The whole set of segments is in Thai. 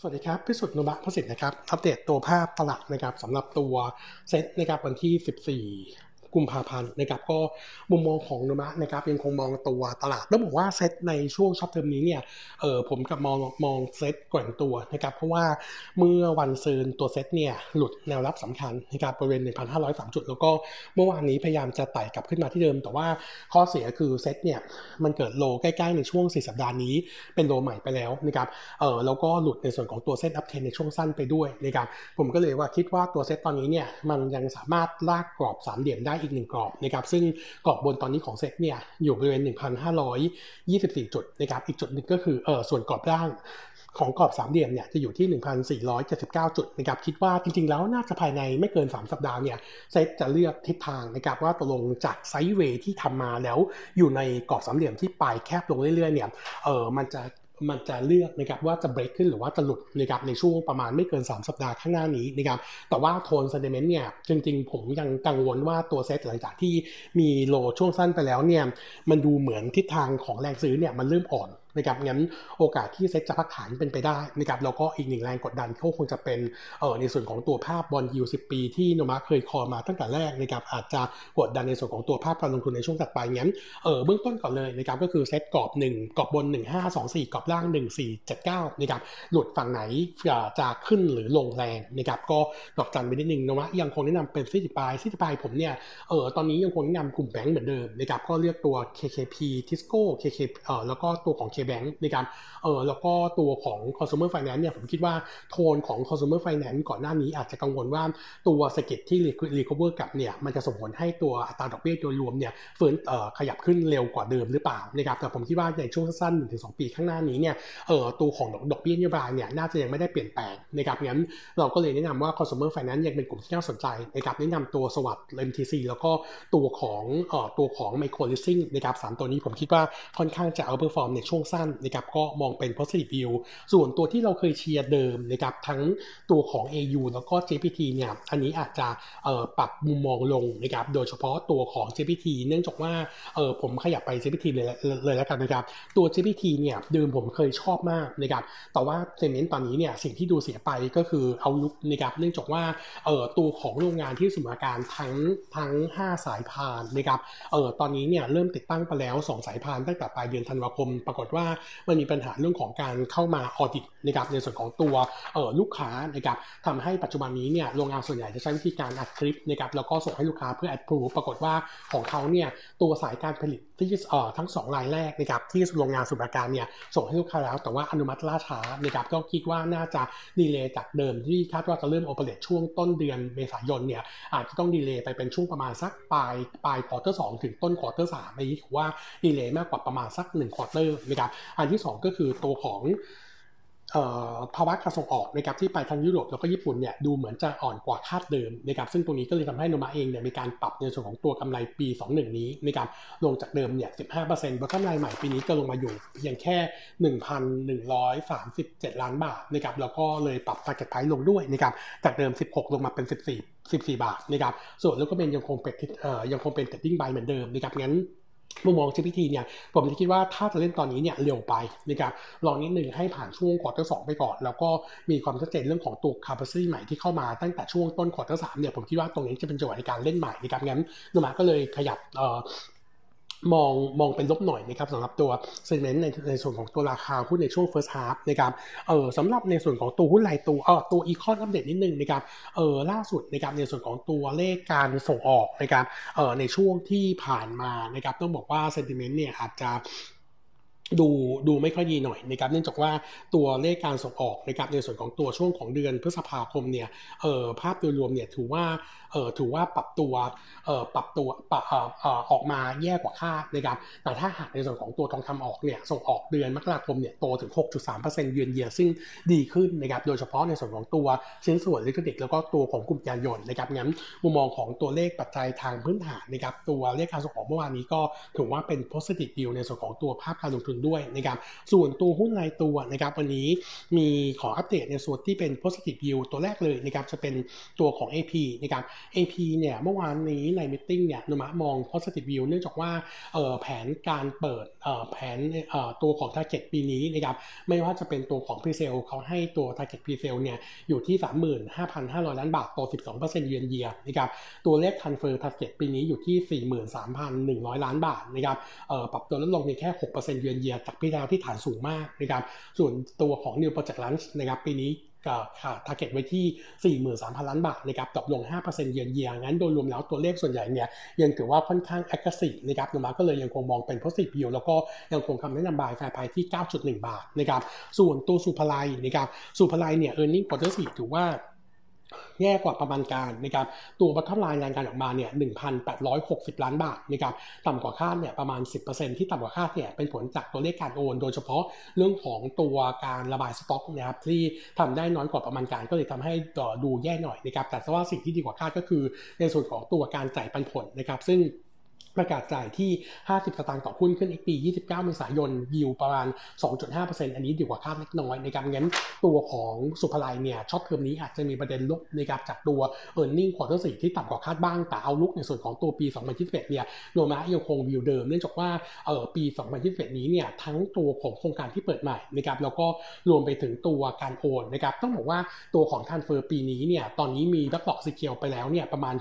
สวัสดีครับ พิสุทธิ์นุบะพสิทธิ์นะครับ อัปเดตตัวภาพตลาดนะครับสำหรับตัวเซ็ตนะครับวันที่ 14 กุมภาพันธ์นะครับก็มุมมองของโนมูระนะครับยังคงมองตัวตลาดต้องบอกว่าเซตในช่วง short term นี้เนี่ยเออผมกับมองมองเซตแกว่งตัวนะครับเพราะว่าเมื่อวันซืนตัวเซตเนี่ยหลุดแนวรับสำคัญนะครับบริเวณ 1,503 จุด แล้วก็เมื่อวานนี้พยายามจะไต่กลับขึ้นมาที่เดิม แต่ว่าข้อเสียคือเซตเนี่ยมันเกิด low ใกล้ๆในช่วง 4 สัปดาห์นี้เป็น low ใหม่ไปแล้วนะครับเออแล้วก็หลุดในส่วนของตัว SET uptrend ในช่วงสั้นไปด้วยนะครับผมก็เลยว่าคิดว่าตัวเซตตอนนี้เนี่ยมันยังสามารถลากกรอบสามเหลี่ยมได้อีกหนึ่งกรอบนะครับซึ่งกรอบบนตอนนี้ของเซ็ตเนี่ยอยู่บริเวณ 1,524 จุดนะครับอีกจุดหนึ่งก็คือเออส่วนกรอบล่างของกรอบสามเหลี่ยมเนี่ยจะอยู่ที่ 1,479 จุดนะครับคิดว่าจริงๆ แล้วน่าจะภายในไม่เกิน 3 สัปดาห์เนี่ยเซตจะเลือกทิศทางนะครับว่าตกลงจาก sideway ที่ทำมาแล้วอยู่ในกรอบสามเหลี่ยมที่ปลายแคบลงเรื่อยๆเนี่ยเออมันจะ มันจะเลือกนะครับว่าจะเบรกขึ้นหรือว่าจะหลุดนะครับในช่วงประมาณไม่เกิน 3 สัปดาห์ข้างหน้านี้นะครับแต่ว่า tone sentiment เนี่ยจริงๆ ผมยังกังวลว่าตัวเซตหลังจากที่มี low ช่วงสั้นไปแล้วเนี่ยมันดูเหมือนทิศทางของแรงซื้อเนี่ยมันเริ่มอ่อน นะครับงั้นโอกาสที่เซ็ตจะพักฐานเป็นไปได้นะครับแล้วก็อีกหนึ่งแรงกดดันเขาคงจะเป็นเออในส่วนของตัวภาพบอลยูสิปี ที่โนมูระเคย call มาตั้งแต่แรกนะครับอาจจะกดดันในส่วนของตัวภาพการลงทุนในช่วงถัดไปงั้นเออเบื้องต้นก่อนเลยนะครับก็คือเซ็ตกรอบ 1กรอบบน 1524กรอบล่าง 1479นะครับหลุดฝั่งไหนจะขึ้นหรือลงแรงนะครับก็ดอกจันไปนิดนึงโนมายังคงแนะนำเป็นซิติปายซิติปายผมเนี่ยเออตอนนี้ยังคงแนะนำกลุ่มแบงก์เหมือนเดิมนะครับก็เลือกตัว KKP Tisco KK เออแล้วก็ตัวของ K แบงค์ในการเออแล้วก็ตัวของ consumer finance เนี่ยผมคิดว่าโทนของ consumer finance ก่อนหน้านี้อาจจะกังวลว่าตัวสกิลที่ recover กับเนี่ยมันจะส่งผลให้ตัวอัตราดอกเบี้ยโดยรวมเนี่ยเฟิร์นเอ่อขยับขึ้นเร็วกว่าเดิมหรือเปล่านะครับแต่ผมคิดว่าในช่วงสั้นๆ1-2ปีข้างหน้านี้เนี่ยเออตัวของดอกเบี้ยนโยบายเนี่ยน่าจะยังไม่ได้เปลี่ยนแปลงนะครับงั้นเราก็เลยแนะนำว่า consumer finance ยังเป็นกลุ่มที่น่าสนใจนะครับแนะนำตัว SAWAD MTC แล้วก็ตัวของเอ่อตัวของ micro leasing นะครับสามตัวนี้ผมคิดว่าค่อนข้างจะ outperform ในช่วงสั้นนะครับก็มองเป็น positive view ส่วนตัวที่เราเคยเชียร์เดิมนะครับทั้งตัวของ AU แล้วก็ JPT เนี่ยอันนี้อาจจะปรับมุมมองลงนะครับโดยเฉพาะตัวของ JPT เนื่องจากว่าผมขยับไป JPT เลยเลยแล้วกันนะครับตัว JPT เนี่ยเดิมผมเคยชอบมากนะครับแต่ว่าเซนเมนต์ตอนนี้เนี่ยสิ่งที่ดูเสียไปก็คือเอาลุกนะครับเนื่องจากว่าตัวของโรงงานที่สมการทั้งทั้ง 5 สายพานนะครับเออตอนนี้เนี่ยเริ่มติดตั้งไปแล้ว 2 สายพานตั้งแต่ปลายเดือนธันวาคม ปรากฏว่ามันมีปัญหาเรื่องของการเข้ามา audit นะครับในส่วนของตัวเออลูกค้านะครับทำให้ปัจจุบันนี้เนี่ยโรงงานส่วนใหญ่จะใช้วิธีการอัดคลิปนะครับแล้วก็ส่งให้ลูกค้าเพื่อ approve รากฏว่าของเขาเนี่ยตัวสายการผลิตที่เออทั้ง 2 รายแรกนะครับที่โรงงานสุบาการเนี่ยส่งให้ลูกค้าแล้ว แต่ว่าอนุมัติล่าช้านะครับก็คิดว่าน่าจะ delay จากเดิมที่คาดว่าจะเริ่ม operate ช่วงต้นเดือนเมษายนเนี่ยอาจจะต้อง delay ไปเป็นช่วงประมาณสักปลายปลาย quarter สองถึงต้น quarter สามอันนี้ถือว่าdelay มากกว่าประมาณสัก1 quarter นะครับอันที่ 2 ก็คือตัวของภาวะการส่งออกนะครับที่ไปทางยุโรปแล้วก็ญี่ปุ่นเนี่ยดูเหมือนจะอ่อนกว่าคาดเดิมนะครับซึ่งตรงนี้ก็เลยทำให้โนมูระเองเนี่ยมีการปรับในส่วนของตัวกำไรปี 21 นี้นะครับลงจากเดิมเนี่ย 15%แล้วกำไรใหม่ปีนี้ก็ลงมาอยู่เพียงแค่ 1,137 ล้านบาทนะครับแล้วก็เลยปรับ target price ลงด้วยนะครับจากเดิม 16 ลงมาเป็น 14 14 บาทนะครับส่วนแล้วก็เป็นยังคงเป็นยังคงเป็น trading buy เหมือนเดิมนะครับงั้น มุมมอง GFPT เนี่ยผมจะคิดว่าถ้าจะเล่นตอนนี้เนี่ยเร็วไปนะครับลองนิดหนึ่งให้ผ่านช่วง quarter สองไปก่อน แล้วก็มีความชัดเจนเรื่องของตัว capacity ใหม่ที่เข้ามาตั้งแต่ช่วงต้น quarter สามเนี่ยผมคิดว่าตรงนี้จะเป็นจังหวะในการเล่นใหม่นะครับงั้นโนมูระก็เลยขยับ มองมองเป็นลบหน่อยนะครับสำหรับตัว sentiment ในในส่วนของตัวราคาหุ้นในช่วง first half นะครับเออสำหรับในส่วนของตัวหุ้นรายตัวเออตัวอีคอนอัปเดตนิดนึงนะครับเออล่าสุดนะครับในส่วนของตัวเลขการส่งออกนะครับเออในช่วงที่ผ่านมานะครับต้องบอกว่าเซนติเมนต์เนี่ยอาจจะ ดูดูไม่ค่อยดีหน่อยนะครับเนื่องจากว่าตัวเลขการส่งออกนะครับในส่วนของตัวช่วงของเดือนพฤษภาคมเนี่ยเออภาพโดยรวมเนี่ยถือว่าเออถือว่าปรับตัวเออปรับตัวปรับเออเอออกมาแย่กว่าคาดนะครับแต่ถ้าหากในส่วนของตัวทองคำออกเนี่ยส่งออกเดือนมกราคมเนี่ยโตถึง 6.3%เยือนเยียซึ่งดีขึ้นนะครับโดยเฉพาะในส่วนของตัวชิ้นส่วนลิขสิทธิ์แล้วก็ตัวของกลุ่มยานยนต์นะครับงั้นมุมมองของตัวเลขปัจจัยทางพื้นฐานนะครับตัวเลขการส่งออกเมื่อวานนี้ก็ถือว่าเป็น positive view ในส่วนของตัวภาพการลงทุนด้วยนะครับส่วนตัวหุ้นรายตัวนะครับวันนี้มีขออัปเดตในส่วนที่เป็น positive yield ตัวแรกเลยนะครับจะเป็นตัวของ AP นะครับ AP เนี่ยเมื่อวานนี้ในมิ팅เนี่ยนุมะมอง positive yield เนื่องจากว่าแผนการเปิดแผนตัวของ target ปีนี้นะครับไม่ว่าจะเป็นตัวของ pre sale เขาให้ตัว target pre sale เนี่ยอยู่ที่ 35,500 ล้านบาทโต12%เยือนเยียนะครับตัวเลข transfer target ปีนี้อยู่ที่ 43,100 ล้านบาทนะครับปรับตัวลดลงเพียงแค่ 6%เยือนเียจากปีแล้วที่ฐานสูงมากนะครับ ส่วนตัวของ new project launch นะครับปีนี้ก็คาด target ไว้ที่ 43,000 ล้านบาทนะครับตกลง 5%เยือนเยียงั้นโดยรวมแล้วตัวเลขส่วนใหญ่เนี่ยยังถือว่าค่อนข้าง aggressive นะครับโนมูระก็เลยยังคงมองเป็น positive view แล้วก็ยังคงคำแนะนำ buy fair price ที่ 9.1 บาทนะครับส่วนตัวศุภาลัยนะครับศุภาลัยเนี่ย earning quarter 4ถือว่า แย่กว่าประมาณการนะครับตัว bottom line รายงานออกมาเนี่ย1,860 ล้านบาทนะครับต่ำกว่าคาดเนี่ยประมาณ 10%ที่ต่ำกว่าคาดเนี่ยเป็นผลจากตัวเลขการโอน โดยเฉพาะเรื่องของตัวการระบายสต็อกนะครับที่ทำได้น้อยกว่าประมาณการ ก็เลยทำให้ดูแย่หน่อยนะครับแต่ว่าสิ่งที่ดีกว่าคาดก็คือ ในส่วนของตัวการจ่ายปันผลนะครับซึ่ง ประกาศจ่ายที่ 50 สตางค์ต่อหุ้นขึ้น XD 29 เมษายน ยิวประมาณ 2.5%อันนี้ดีกว่าคาดเล็กน้อยนะครับงั้นตัวของศุภาลัยเนี่ย short term นี้อาจจะมีประเด็นลบนะครับจากตัว e a r n i n g ควอเตอร์สี่ที่ต่ำกว่าคาดบ้าง แต่ outlook ในส่วนของตัวปี 2021 เนี่ยโนมูระยังคงวิวเดิม เนื่องจากว่าเออปี 2021 นี้เนี่ยทั้งตัวของโครงการที่เปิดใหม่นะครับแล้วก็รวมไปถึงตัวการโอนนะครับต้องบอกว่าตัวของ transfer ปีนี้เนี่ยตอนนี้มี backlog secure ไปแล้วเนี่ยประมาณ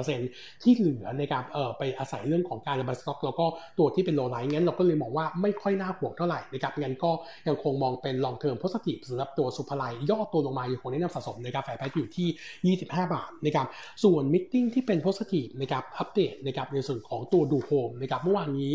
61%ที่เหลือนะครับเออไปอาศัยเรื่องของการระบายสต็อกแล้วก็ตัวที่เป็น low rise งั้นเราก็เลยมองว่าไม่ค่อยน่าห่วงเท่าไหร่นะครับงั้นก็ยังคงมองเป็น long term positive สำหรับตัวศุภาลัยย่อตัวลงมาอยู่คงแนะนำสะสมนะครับ fair price อยู่ที่ 25 บาทนะครับส่วน meeting ที่เป็น positive นะครับอัปเดตนะครับในส่วนของตัวดูโฮมนะครับเมื่อวานนี้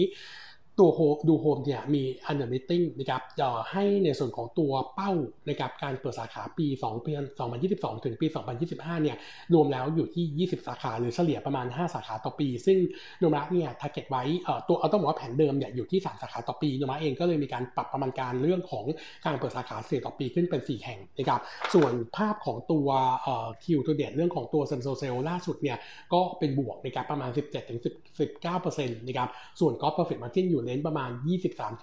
ตัวโฮดูโฮมเนี่ยมี analyst meeting นะครับจะให้ในส่วนของตัวเป้านะครับการเปิดสาขาปี2ปี2022 ถึงปี 2025 เนี่ยรวมแล้วอยู่ที่ 20 สาขา หรือเฉลี่ยประมาณ 5 สาขาต่อปี ซึ่งโนมูระเนี่ย target ไว้ตัวเอาต้องบอกว่าแผนเดิมเนี่ยอยู่ที่ 3 สาขาต่อปีโนมูระเองก็เลยมีการปรับประมาณการเรื่องของการเปิดสาขาเฉลี่ยต่อปีขึ้นเป็น 4 แห่งนะครับส่วนภาพของตัว quarter to date เรื่องของตัว same store sale ล่าสุดเนี่ยก็เป็นบวกนะครับประมาณ 17-19%นะครับส่วน gross profit margin อยู่ range ประมาณ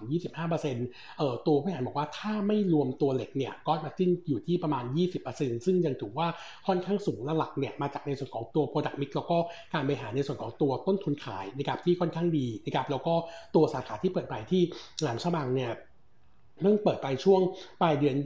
23-25%เอ่อตัวผู้บริหารบอกว่าถ้าไม่รวมตัวเหล็กเนี่ยก็ margin อยู่ที่ประมาณ 20%ซึ่งยังถือว่าค่อนข้างสูงและหลักๆเนี่ยมาจากในส่วนของตัว Product Mix แล้วก็การบริหารในส่วนของตัวต้นทุนขายนะครับที่ค่อนข้างดีนะครับแล้วก็ตัวสาขาที่เปิดใหม่ที่แหลมฉบังเนี่ย เพิ่งเปิดไปช่วงปลายเดือน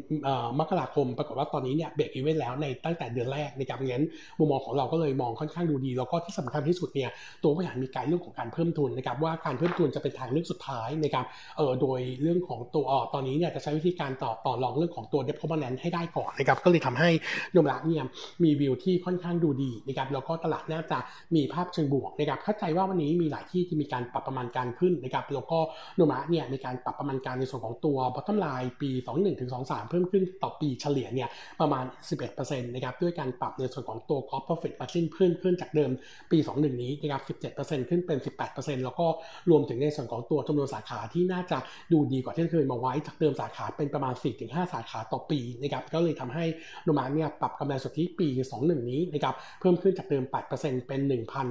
มกราคม ปรากฏว่าตอนนี้เนี่ย break even แล้วในตั้งแต่เดือนแรกนะครับงั้นมุมมองของเราก็เลยมองค่อนข้างดูดี แล้วก็ที่สำคัญที่สุดเนี่ยตัวบริหารมีการเรื่องของการเพิ่มทุนนะครับว่าการเพิ่มทุนจะเป็นทางเลือกสุดท้ายนะครับเออโดยเรื่องของตัวออตอนนี้เนี่ยจะใช้วิธีการต่อต่อรองเรื่องของตัวเดฟคอมพอนแนนให้ได้ก่อนนะครับก็เลยทำให้โนมระเนี่ยมีวิวที่ค่อนข้างดูดีนะครับแล้วก็ตลาดน่าจะมีภาพเชิงบวกนะครับเข้าใจว่าวันนี้มีหลายที่ที่มีการปรับประมาณการขึ้นนะครับแล้วก็โนมระเนี่ยมีการปรับประมาณการในส่วนของตัว bottom line ปี 21ถึง23 เพิ่มขึ้นต่อปีเฉลี่ยเนี่ยประมาณ 11%นะครับด้วยการปรับในส่วนของตัว cost profit margin เพิ่มขึ้นจากเดิมปี 21 นี้นะครับ 17%ขึ้นเป็น 18%แล้วก็รวมถึงในส่วนของตัวจำนวนสาขาที่น่าจะดูดีกว่าที่เคยมาไว้จากเดิมสาขาเป็นประมาณ 4-5 สาขาต่อปีนะครับก็เลยทำให้โนมาเนี่ยปรับกำไรสุทธิปี 21 นี้นะครับเพิ่มขึ้นจากเดิม 8%เป็น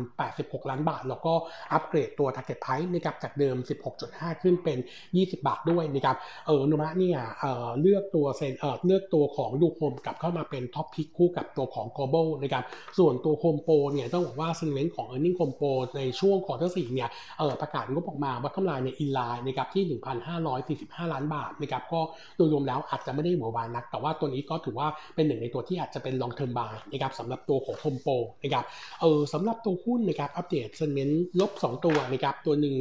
1,086 ล้านบาท แล้วก็อัปเกรดตัว target price นะครับจากเดิม 16.5 ขึ้นเป็น 20 บาทด้วยนะครับเออโนมูระเนี่ยเลือกตัวเซนเลือกตัวของดูโฮมกลับเข้ามาเป็น top pick คู่กับตัวของ global นะครับ ส่วนตัวโฮมโปรเนี่ยต้องบอกว่าเซนเวนของ e a r n i n g โฮมโปรในช่วง quarter สี่เนี่ยประกาศงบออกมาว่ากำไรใน in line นะครับที่ 1,545 ล้านบาทนะครับก็โดยรวมแล้วอาจจะไม่ได้หวือหวานัก แต่ว่าตัวนี้ก็ถือว่าเป็นหนึ่งในตัวที่อาจจะเป็น long term buy นะครับสำหรับตัวของโฮมโปรนะครับเออสำหรับตัวหุ้นนะครับอัปเดต sentiment ลบ 2 ตัวนะครับตัวหนึ่ง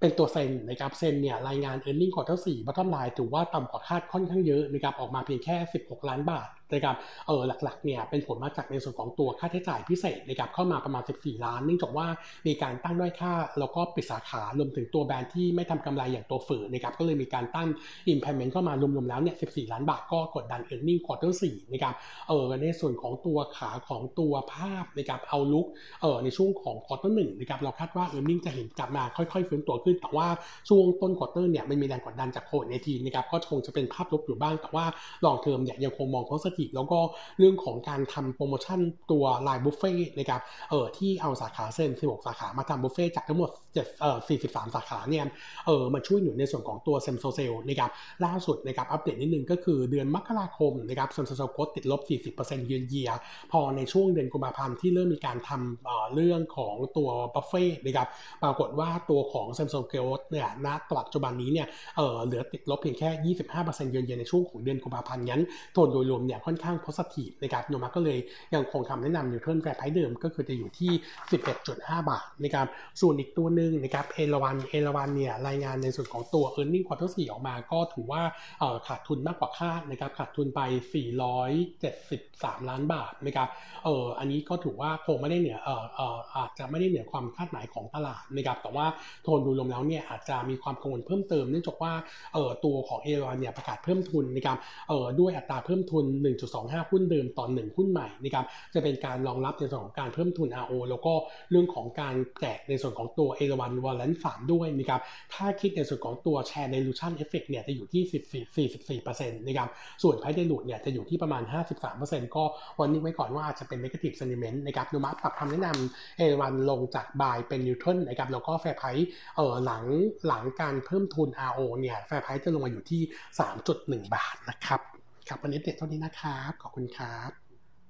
เป็นตัวเซนนะครับเซนเนี่ยรายงาน e a r n i n g ควอเตอร์สี่บัตทอมไลน์ถือว่าต่ำกว่าคาดค่อนข้างเยอะนะครับออกมาเพียงแค่ 16 ล้านบาทนะครับเออหลักๆเนี่ยเป็นผลมาจากในส่วนของตัวค่าใช้จ่ายพิเศษนะครับเข้ามาประมาณ 14 ล้าน เนื่องจากว่ามีการตั้งด้อยค่า แล้วก็ปิดสาขารวมถึงตัวแบรนด์ที่ไม่ทำกำไรอย่างตัวฝืนนะครับก็เลยมีการตั้ง impairment เข้ามารวมๆแล้วเนี่ย 14 ล้านบาทก็กดดัน earning quarter 4 นะครับเออในส่วนของตัวขาของตัวภาพนะครับ outlookเออในช่วงของ quarter 1นะครับเราคาดว่า earning จะเห็นกลับมาค่อยๆฟื้นตัวขึ้นขึ้น แต่ว่าช่วงต้น quarter เนี่ยมันมีแรงกดดันจากโควิดในทีนะครับก็คงจะเป็นภาพลบอยู่บ้าง แต่ว่า long term เนี่ยยังคงมอง positive แล้วก็เรื่องของการทำโปรโมชั่นตัวไลน์บุฟเฟ่ต์นะครับเออที่เอาสาขาเซน16 สาขามาทำบุฟเฟ่ต์จากทั้งหมด7เอ่อ43 สาขาเนี่ยเออมาช่วยหนุนในส่วนของตัว same store sale นะครับล่าสุดนะครับอัปเดตนิดนึงก็คือเดือนมกราคมนะครับ same store sale โตติดลบ 40%เยือนเยียพอในช่วงเดือนกุมภาพันธ์ที่เริ่มมีการทำเอ่อเรื่องของตัวบุฟเฟ่ต์นะครับปรากฏว่าตัวของ same store sale เนี่ยณปัจจุบันนี้เนี่ยเออเหลือติดลบเพียงแค่ 25%เยือนเยียในช่วงของเดือนกุมภาพันธ์งั้นโทนโดยรวมเนี่ยค่อนข้าง positive นะครับโนมูระก็เลยยังคงคำแนะนำ neutral fair price เดิมก็คือจะอยู่ที่ 11.5 บาทนะครับส่วนอีกตัวหนึ่งนะครับเอราวันเอราวันเนี่ยรายงานในส่วนของตัว e a r n i n g quarter 4ออกมาก็ถือว่าเออขาดทุนมากกว่าคาดนะครับขาดทุนไป 473 ล้านบาทนะครับเอออันนี้ก็ถือว่าคงไม่ได้เหนือเอ่อเอ่ออาจจะไม่ได้เหนือความคาดหมายของตลาดนะครับแต่ว่าโทนโดูรวมแล้วเนี่ยอาจจะมีความกังวลเพิ่มเติมเนื่องจากว่าเออตัวของเอราวันเนี่ยประกาศเพิ่มทุนนะครับเออด้วยอัตราเพิ่มทุน 1.25 หุ้นเดิมต่อ1หุ้นใหม่นะครับจะเป็นการรองรับในส่วนของการเพิ่มทุน RO แล้วก็เรื่องของการแจกในส่วนของตัวเอราวันวอลเลนสามด้วยนะครับถ้าคิดในส่วนของตัวแชร์ dilution effect เนี่ยจะอยู่ที่ 44%นะครับส่วน price dilute เนี่ยจะอยู่ที่ประมาณ 53%ก็วันนี้ไว้ก่อนว่าอาจจะเป็น negative sentiment นะครับโนมูระปรับคำแนะนำเอราวันลงจาก buy เป็น neutral นะครับแล้วก็ fair price เอ่อหลังหลังการเพิ่มทุน RO เนี่ย fair price จะลงมาอยู่ที่ 3.1 บาทนะครับครับวันนี้อัปเดตเท่านี้นะครับ ขอบคุณครับ